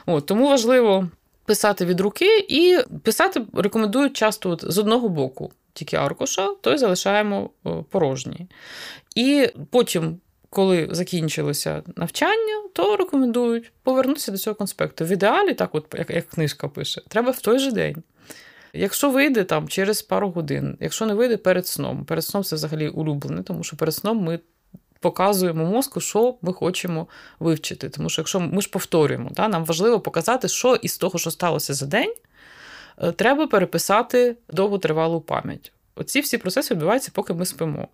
От, Тому важливо писати від руки, і писати рекомендують часто от з одного боку тільки аркуша, то й залишаємо порожні. І потім. Коли закінчилося навчання, то рекомендують повернутися до цього конспекту. В ідеалі, так, от як як книжка пише, треба в той же день. Якщо вийде там через пару годин, якщо не вийде перед сном, перед сном це взагалі улюблене, тому що перед сном ми показуємо мозку, що ми хочемо вивчити. Тому що якщо ми ж повторюємо, да, нам важливо показати, що із того, що сталося за день, е, треба переписати довготривалу пам'ять. Оці всі процеси відбуваються, поки ми спимо.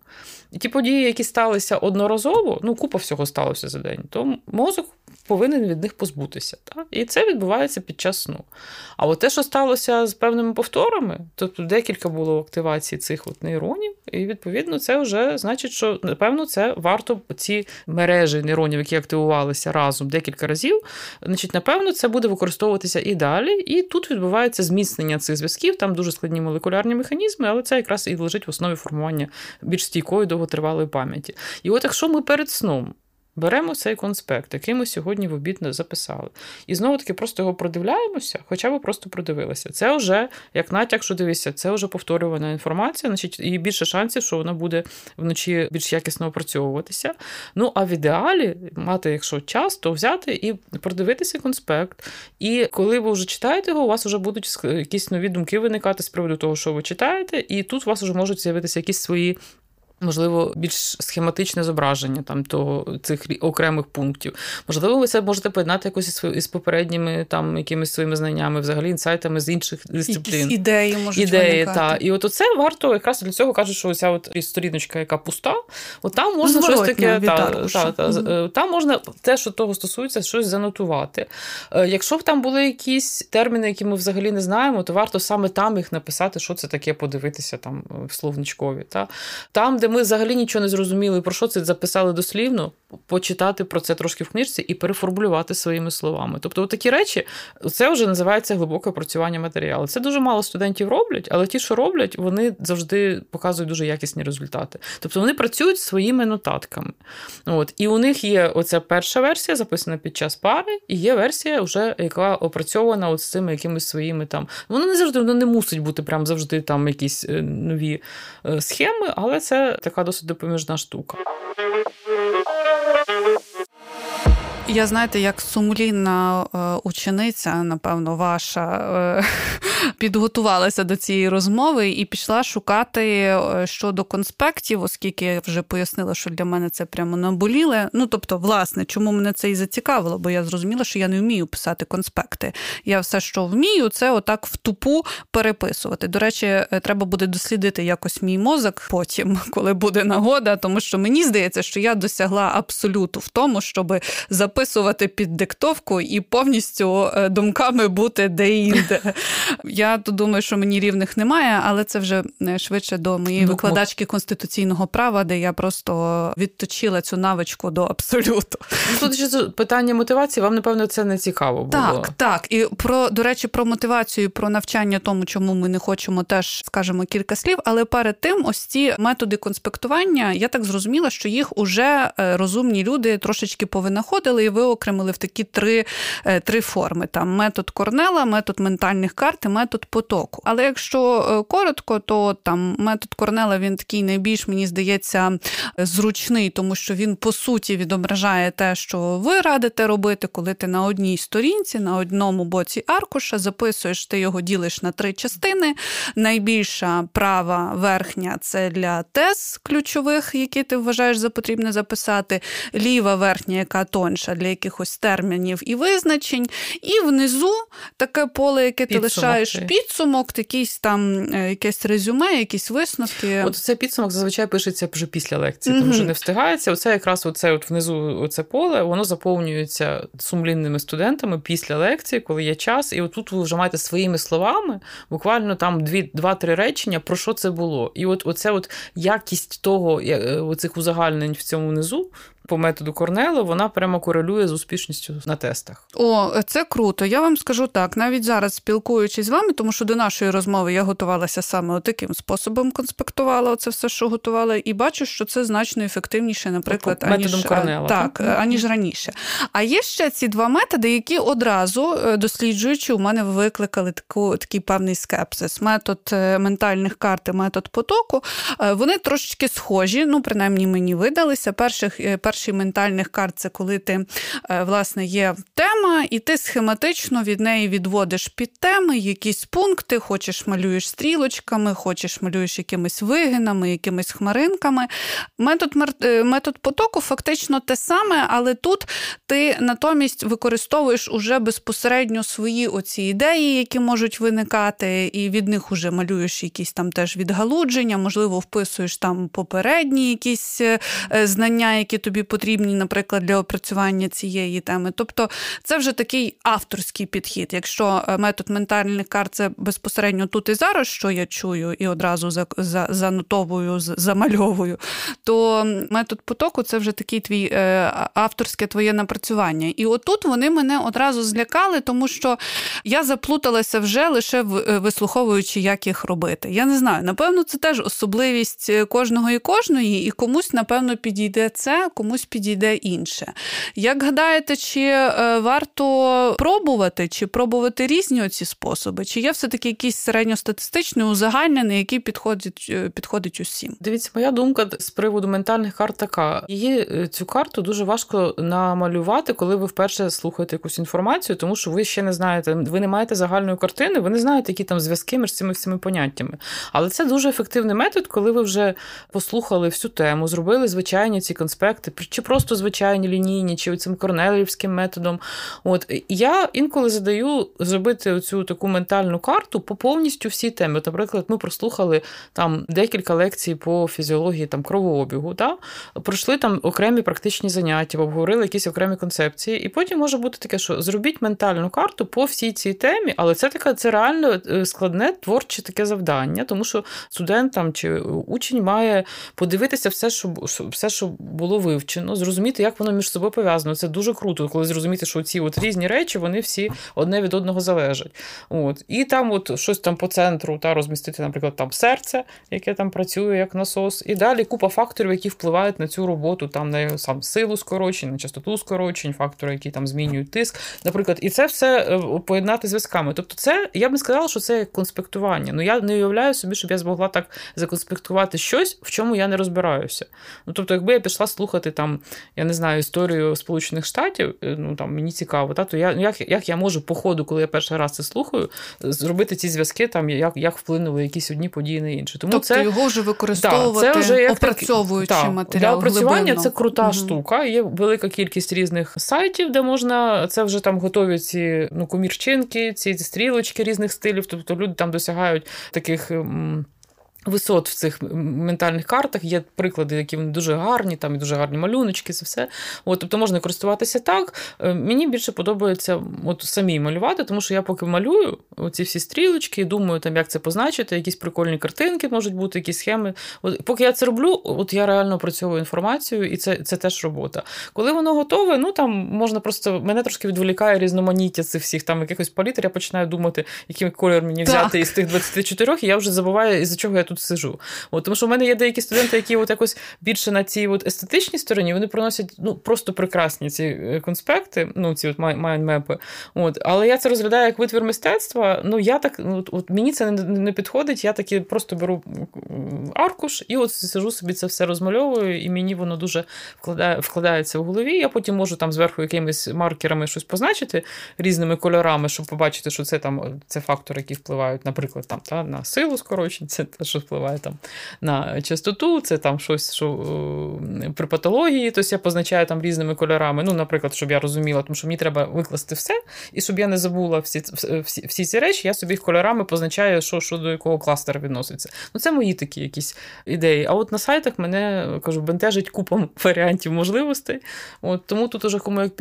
І ті події, які сталися одноразово, ну купа всього сталося за день, то мозок повинен від них позбутися. Так? І це відбувається під час сну. А от те, що сталося з певними повторами, тобто декілька було активацій цих от нейронів, і відповідно це вже значить, що напевно це варто ці мережі нейронів, які активувалися разом декілька разів. Значить, напевно, це буде використовуватися і далі. І тут відбувається зміцнення цих зв'язків, там дуже складні молекулярні механізми, але це якраз і лежить в основі формування більш стійкої довготривалої пам'яті. І от якщо ми перед сном беремо цей конспект, який ми сьогодні в обід записали. І знову таки просто його продивляємося, хоча б просто продивилися. Це вже як натяк, що дивися, це вже повторювана інформація, значить, і більше шансів, що вона буде вночі більш якісно опрацьовуватися. Ну а в ідеалі мати, якщо час, то взяти і продивитися конспект. І коли ви вже читаєте його, у вас вже будуть якісь нові думки виникати з приводу того, що ви читаєте, і тут у вас вже можуть з'явитися якісь свої Можливо, більш схематичне зображення там того цих окремих пунктів. Можливо, ви це можете поєднати якось із попередніми там якимись своїми знаннями, взагалі інсайтами з інших дисциплін. Якісь ідеї можуть ідеї, та і от оце варто якраз для цього кажуть, що оця от сторіночка, яка пуста, от там можна Зворотня щось таке та, та, та, угу. там можна те, що того стосується, щось занотувати. Е, якщо б там були якісь терміни, які ми взагалі не знаємо, то варто саме там їх написати, що це таке, подивитися там в словничкові. Та там, де ми взагалі нічого не зрозуміли, про що це записали дослівно, почитати про це трошки в книжці і переформулювати своїми словами. Тобто, такі речі, це вже називається глибоке опрацювання матеріалу. Це дуже мало студентів роблять, але ті, що роблять, вони завжди показують дуже якісні результати. Тобто вони працюють своїми нотатками. От. І у них є оця перша версія, записана під час пари, і є версія, вже, яка опрацьована от з цими якимись своїми там. Воно не завжди воно не мусить бути прям завжди там якісь е, нові е, схеми, але це така досить допоміжна штука. Я знаєте, як сумлінна е, учениця, напевно, ваша е, *laughs* підготувалася до цієї розмови і пішла шукати е, щодо конспектів, оскільки я вже пояснила, що для мене це прямо наболіле. Ну тобто, власне, чому мене це і зацікавило, бо я зрозуміла, що я не вмію писати конспекти. Я все, що вмію, це отак в тупу переписувати. До речі, треба буде дослідити якось мій мозок потім, *laughs* коли буде нагода, тому що мені здається, що я досягла абсолюту в тому, щоб записувати записувати під диктовку і повністю е, думками бути де-інде. Я то думаю, що мені рівних немає, але це вже е, швидше до моєї викладачки конституційного права, де я просто відточила цю навичку до абсолюту. Ну, тут ще питання мотивації, вам, напевно, це не цікаво було. Так, так. І про, до речі, про мотивацію, про навчання тому, чому ми не хочемо, теж скажемо кілька слів. Але перед тим, ось ці методи конспектування, я так зрозуміла, що їх уже е, розумні люди трошечки повинаходили і виокремили в такі три е, три форми: там метод Корнела, метод ментальних карт і метод потоку. Але якщо е, коротко, то там метод Корнела він такий найбільш, мені здається, зручний, тому що він по суті відображає те, що ви радите робити, коли ти на одній сторінці, на одному боці аркуша записуєш, ти його ділиш на три частини. Найбільша права верхня це для тез ключових, які ти вважаєш за потрібне записати. Ліва верхня, яка тонша для якихось термінів і визначень, і внизу таке поле, яке підсумок. ти лишаєш підсумок, якийсь там е, якесь резюме, якісь висновки. От це підсумок зазвичай пишеться вже після лекції, тому що не встигається. Оце якраз оце от внизу оце поле, воно заповнюється сумлінними студентами після лекції, коли є час, і отут ви вже маєте своїми словами, буквально там дві, два-три речення, про що це було. І от оце от якість того, е, оцих узагальнень в цьому внизу, по методу Корнело, вона прямо корелює з успішністю на тестах. О, це круто. Я вам скажу так, навіть зараз спілкуючись з вами, тому що до нашої розмови я готувалася саме таким способом, конспектувала це все, що готувала, і бачу, що це значно ефективніше, наприклад, по, аніж Корнела. так, аніж раніше. А є ще ці два методи, які одразу е, досліджуючи, у мене викликали таку такий певний скепсис. Метод е, ментальних карт і метод потоку. Е, вони трошечки схожі, ну принаймні мені видалися. Перших перший ментальних карт це коли ти е, власне є тема, і ти схематично від неї відводиш під теми якісь пункти, хочеш малюєш стрілочками, хочеш малюєш якимись вигинами, якимись хмаринками. Метод е, метод потоку фактично те саме, але тут ти натомість використовуєш уже безпосередньо свої оці ідеї, які можуть виникати, і від них уже малюєш якісь там теж відгалудження, можливо, вписуєш там попередні якісь е, знання, які тобі потрібні, наприклад, для опрацювання цієї теми. Тобто це вже такий авторський підхід. Якщо е, метод ментальних карт це безпосередньо тут і зараз, що я чую, і одразу за, за, занотовую, замальовую, то метод потоку це вже такий твій е, авторське твоє напрацювання. І отут вони мене одразу злякали, тому що я заплуталася вже лише е, вислуховуючи, як їх робити. Я не знаю, напевно, це теж особливість кожного і кожної, і комусь, напевно, підійде це, комусь комусь підійде інше. Як гадаєте, чи е, варто пробувати, чи пробувати різні оці способи? Чи є все-таки якийсь середньостатистичний, узагальнений, який підходить е, підходить усім? Дивіться, моя думка з приводу ментальних карт така. Її е, цю карту дуже важко намалювати, коли ви вперше слухаєте якусь інформацію, тому що ви ще не знаєте, ви не маєте загальної картини, ви не знаєте, які там зв'язки між цими всіми поняттями. Але це дуже ефективний метод, коли ви вже послухали всю тему, зробили звичайні ці конспекти, чи просто звичайні лінійні, чи цим корнелівським методом. От я інколи задаю зробити оцю таку ментальну карту по повністю всій темі. От, наприклад, ми прослухали там декілька лекцій по фізіології там кровообігу, да? пройшли там окремі практичні заняття, обговорили якісь окремі концепції. І потім може бути таке, що зробіть ментальну карту по всій цій темі, але це таке це реально е, складне творче таке завдання, тому що студент там чи учень має подивитися все, що все, що було вивчено, зрозуміти, як воно між собою пов'язано. Це дуже круто, коли зрозуміти, що ці от різні речі вони всі одне від одного залежать. От. І там от щось там по центру та розмістити, наприклад, там серце, яке там працює як насос, і далі купа факторів, які впливають на цю роботу, там на сам силу скорочень, на частоту скорочень, фактори, які там змінюють тиск, наприклад, і це все е, поєднати зв'язками. Тобто, це я б не сказала, що це конспектування. Ну я не уявляю собі, щоб я змогла так законспектувати щось, в чому я не розбираюся. Ну тобто, якби я пішла слухати там, я не знаю, історію Сполучених Штатів, е, ну там мені цікаво, та то я як як я можу по ходу, коли я перший раз це слухаю, зробити ці зв'язки, там як як вплинули якісь одні події на інші. Тому тобто це його вже використовувати, це вже як опрацьовуючи так, матеріал. Для опрацювання глибинно. це крута угу. штука. Є велика кількість різних сайтів, де можна це вже там готові ці ну комірчинки, ці стрілочки різних стилів. Тобто люди там досягають таких висот в цих ментальних картах. Є приклади, які вони дуже гарні, там і дуже гарні малюночки, це все. От, Тобто можна користуватися так. Е, мені більше подобається от самі малювати, тому що я поки малюю оці всі стрілочки, думаю, там, як це позначити, якісь прикольні картинки можуть бути, якісь схеми. От, Поки я це роблю, от я реально опрацьовую інформацію, і це це теж робота. Коли воно готове, ну там можна просто мене трошки відволікає різноманіття цих всіх там якихось палітр, я починаю думати, який кольор мені взяти так. із тих 24, і я вже забуваю, із за чого я тут тут сижу. От, Тому що в мене є деякі студенти, які от якось більше на цій от естетичній стороні, вони приносять ну, просто прекрасні ці е, конспекти, ну, ці от майндмепи. От. Але я це розглядаю як витвір мистецтва. Ну, я так, от, от Мені це не, не підходить, я таки просто беру аркуш і от сижу собі це все розмальовую, і мені воно дуже вкладає, вкладається в голові. Я потім можу там зверху якимись маркерами щось позначити різними кольорами, щоб побачити, що це там це фактори, які впливають, наприклад, там та, на силу скорочень, це те, що впливає там на частоту, це там щось що е, при патології, тобто я позначаю там різними кольорами. Ну, наприклад, щоб я розуміла, тому що мені треба викласти все, і щоб я не забула всі всі, всі ці речі, я собі кольорами позначаю, що що до якого кластера відноситься. Ну, це мої такі якісь ідеї. А от на сайтах мене кажу, бентежить купом варіантів можливостей. От Тому тут уже кому як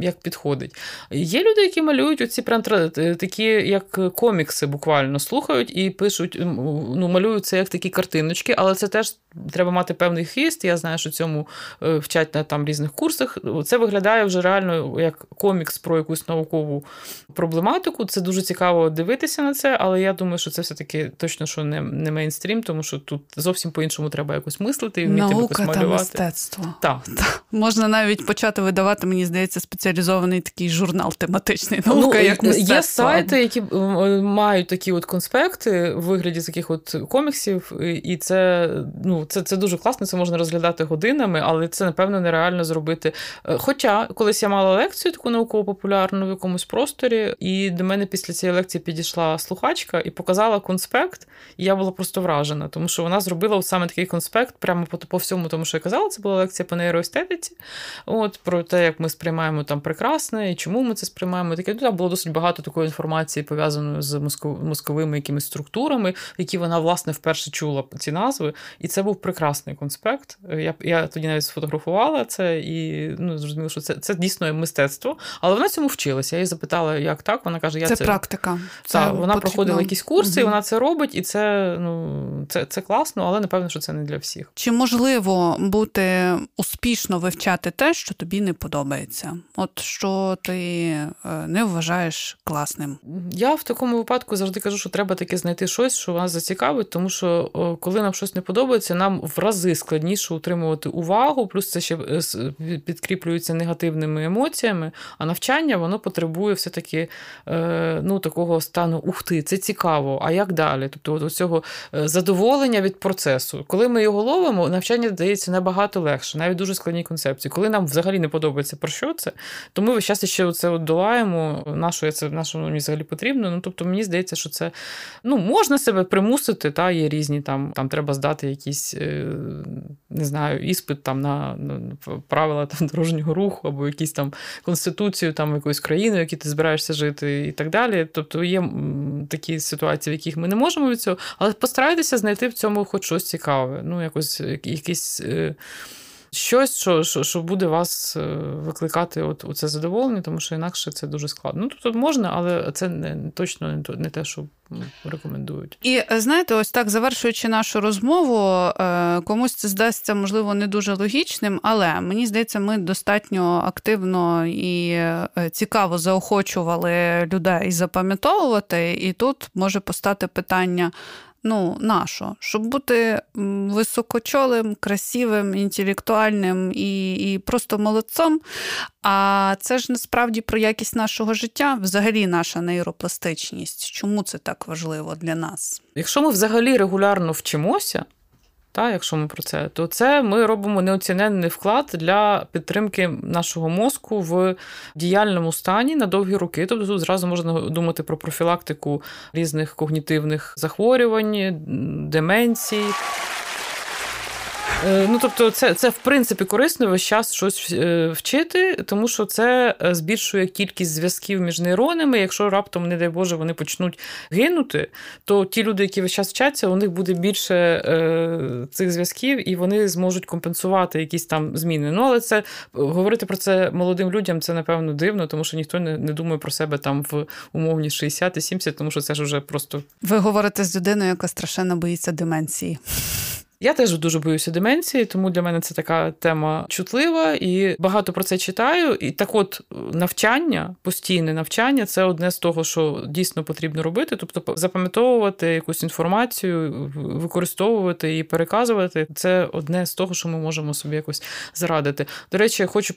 як підходить. Є люди, які малюють оці прям такі, як комікси, буквально слухають і пишуть, ну, малюють малюю це як такі картиночки, але це теж треба мати певний хист. Я знаю, що цьому е, вчать на там різних курсах. Це виглядає вже реально як комікс про якусь наукову проблематику. Це дуже цікаво дивитися на це, але я думаю, що це все-таки точно що не не мейнстрім, тому що тут зовсім по-іншому треба якось мислити і вміти Наука якось малювати. та мистецтво. *laughs* Так. Можна навіть почати видавати, мені здається, спеціалізований такий журнал тематичний наука, ну, як мистецтво. Є сайти, які мають такі от конспекти в вигляді таких от коміксів, і це ну, це це дуже класно, це можна розглядати годинами, але це, напевно, нереально зробити. Е, хоча колись я мала лекцію таку науково-популярну в якомусь просторі, і до мене після цієї лекції підійшла слухачка і показала конспект, і я була просто вражена, тому що вона зробила саме такий конспект прямо по, по всьому, тому що я казала, це була лекція по нейроестетиці, от про те, як ми сприймаємо там прекрасне і чому ми це сприймаємо. Таке там було досить багато такої інформації пов'язаної з мозковими якимись структурами, які вона власне вперше чула ці назви, і це був прекрасний конспект. Я я тоді навіть сфотографувала це і ну, зрозуміла, що це це дійсно мистецтво. Але вона цьому вчилася. Я її запитала, як так. Вона каже, я це це практика. Це так, вона потрібно. проходила якісь курси, угу. і вона це робить, і це ну це, це класно, але напевно, що це не для всіх. Чи можливо бути успішно вивчати те, що тобі не подобається? От що ти е, не вважаєш класним? Я в такому випадку завжди кажу, що треба таки знайти щось, що вас зацікавить виклик, тому що коли нам щось не подобається, нам в рази складніше утримувати увагу, плюс це ще е, підкріплюється негативними емоціями. А навчання воно потребує все-таки е, ну, такого стану ух ти, це цікаво. А як далі? Тобто, цього е, задоволення від процесу. Коли ми його ловимо, навчання здається набагато легше, навіть дуже складні концепції. Коли нам взагалі не подобається про що це, то ми весь час ще це долаємо. Нашою це нашому мені взагалі потрібно. Ну тобто, мені здається, що це ну можна себе примусити, та є різні там, там треба здати якісь, е, не знаю, іспит там на, на правила там *laughs* дорожнього руху або якісь там конституцію там якоїсь країни, в якій ти збираєшся жити, і так далі. Тобто є такі ситуації, в яких ми не можемо від цього, але постарайтеся знайти в цьому хоч щось цікаве. Ну, якось якийсь. Щось, що що, що буде вас е, викликати от, у це задоволення, тому що інакше це дуже складно. Ну, тут можна, але це не точно не, не те, що рекомендують. І е, знаєте, ось так завершуючи нашу розмову, е, комусь це здасться, можливо, не дуже логічним, але мені здається, ми достатньо активно і цікаво заохочували людей запам'ятовувати, і тут може постати питання ну, нащо? Щоб бути високочолим, красивим, інтелектуальним і і просто молодцом. А це ж насправді про якість нашого життя, взагалі наша нейропластичність. Чому це так важливо для нас? Якщо ми взагалі регулярно вчимося, та, якщо ми про це, то це ми робимо неоціненний вклад для підтримки нашого мозку в діяльному стані на довгі роки. Тобто тут зразу можна думати про профілактику різних когнітивних захворювань, деменцій. Е, ну, тобто, це, це в принципі корисно весь час щось е, вчити, тому що це е, збільшує кількість зв'язків між нейронами. Якщо раптом, не дай Боже, вони почнуть гинути, то ті люди, які весь час вчаться, у них буде більше е, цих зв'язків, і вони зможуть компенсувати якісь там зміни. Ну, але це говорити про це молодим людям, це напевно дивно, тому що ніхто не, не думає про себе там в умовні 60 і 70, тому що це ж вже просто. Ви говорите з людиною, яка страшенно боїться деменції. Я теж дуже боюся деменції, тому для мене це така тема чутлива і багато про це читаю. І так, от навчання, постійне навчання це одне з того, що дійсно потрібно робити. Тобто, запам'ятовувати якусь інформацію, використовувати і переказувати це одне з того, що ми можемо собі якось зарадити. До речі, я хочу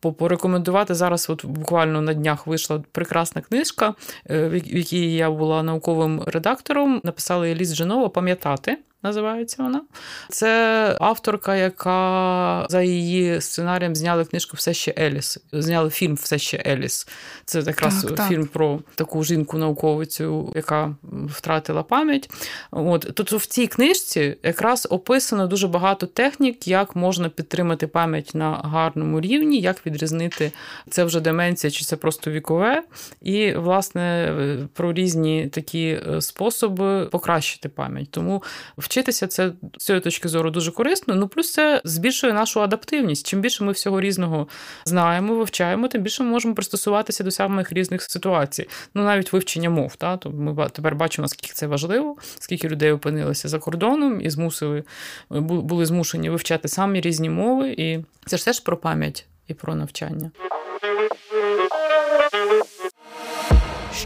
порекомендувати зараз. От буквально на днях вийшла прекрасна книжка, е, в якій я була науковим редактором. Написала Еліс Дженова Пам'ятати називається вона. Це авторка, яка за її сценарієм зняли книжку Все ще Еліс. Зняли фільм Все ще Еліс. Це якраз так, так. фільм про таку жінку-науковицю, яка втратила пам'ять. От Тобто в цій книжці якраз описано дуже багато технік, як можна підтримати пам'ять на гарному рівні, як відрізнити це вже деменція, чи це просто вікове. І, власне, про різні такі е, способи покращити пам'ять. Тому вчитися це з цієї точки зору дуже корисно. Ну плюс це збільшує нашу адаптивність. Чим більше ми всього різного знаємо, вивчаємо, тим більше ми можемо пристосуватися до самих різних ситуацій. Ну навіть вивчення мов. Та? То ми тепер бачимо, наскільки це важливо, скільки людей опинилися за кордоном і змусили були змушені вивчати самі різні мови, і це ж теж про пам'ять і про навчання.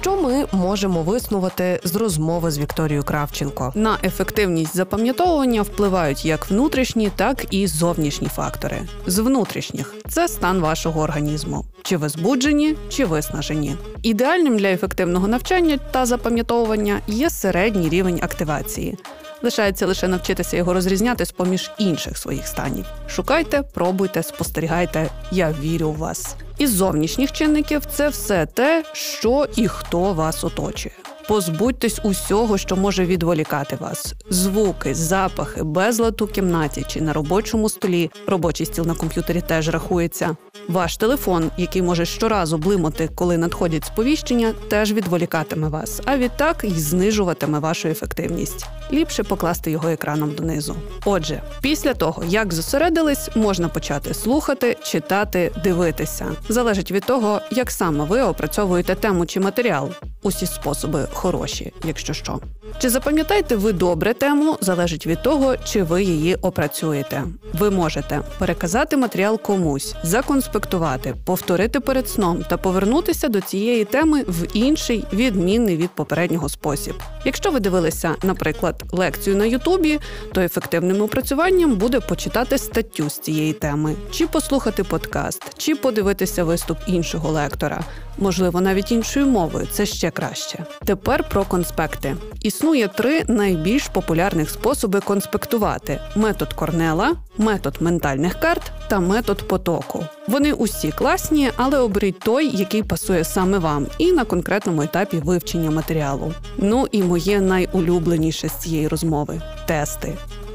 Що ми можемо виснувати з розмови з Вікторією Кравченко? На ефективність запам'ятовування впливають як внутрішні, так і зовнішні фактори. З внутрішніх це стан вашого організму, чи ви збуджені, чи виснажені. Ідеальним для ефективного навчання та запам'ятовування є середній рівень активації. Лишається лише навчитися його розрізняти з поміж інших своїх станів. Шукайте, пробуйте, спостерігайте. Я вірю в вас. Із зовнішніх чинників це все те, що і хто вас оточує. Позбудьтесь усього, що може відволікати вас: звуки, запахи, безлад у кімнаті чи на робочому столі. Робочий стіл на комп'ютері теж рахується. Ваш телефон, який може щоразу блимати, коли надходять сповіщення, теж відволікатиме вас, а відтак й знижуватиме вашу ефективність. Ліпше покласти його екраном донизу. Отже, після того як зосередились, можна почати слухати, читати, дивитися. Залежить від того, як саме ви опрацьовуєте тему чи матеріал. Усі способи хороші, якщо що. Чи запам'ятаєте ви добре тему, залежить від того, чи ви її опрацюєте. Ви можете переказати матеріал комусь, законспектувати, повторити перед сном та повернутися до цієї теми в інший, відмінний від попереднього спосіб. Якщо ви дивилися, наприклад, лекцію на Ютубі, то ефективним опрацюванням буде почитати статтю з цієї теми, чи послухати подкаст, чи подивитися виступ іншого лектора, можливо, навіть іншою мовою. Це ще краще. Тепер про конспекти. Існує три найбільш популярних способи конспектувати: метод Корнела, метод ментальних карт та метод потоку. Вони усі класні, але оберіть той, який пасує саме вам, і на конкретному етапі вивчення матеріалу. Ну і моє найулюбленіше з цієї розмови тести.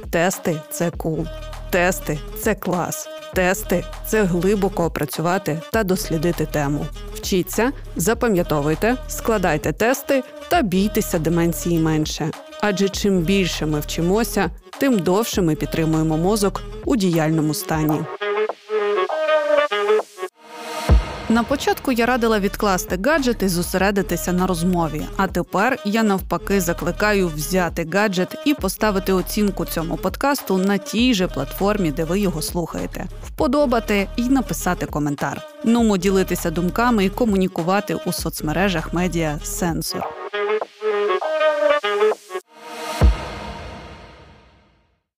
Тести це кул. Тести це клас. Тести це глибоко опрацювати та дослідити тему. Вчіться, запам'ятовуйте, складайте тести та бійтеся деменції менше. Адже чим більше ми вчимося, тим довше ми підтримуємо мозок у діяльному стані. На початку я радила відкласти гаджет і зосередитися на розмові. А тепер я навпаки закликаю взяти гаджет і поставити оцінку цьому подкасту на тій же платформі, де ви його слухаєте, вподобати і написати коментар. Нумо ділитися думками і комунікувати у соцмережах медіа сенсор.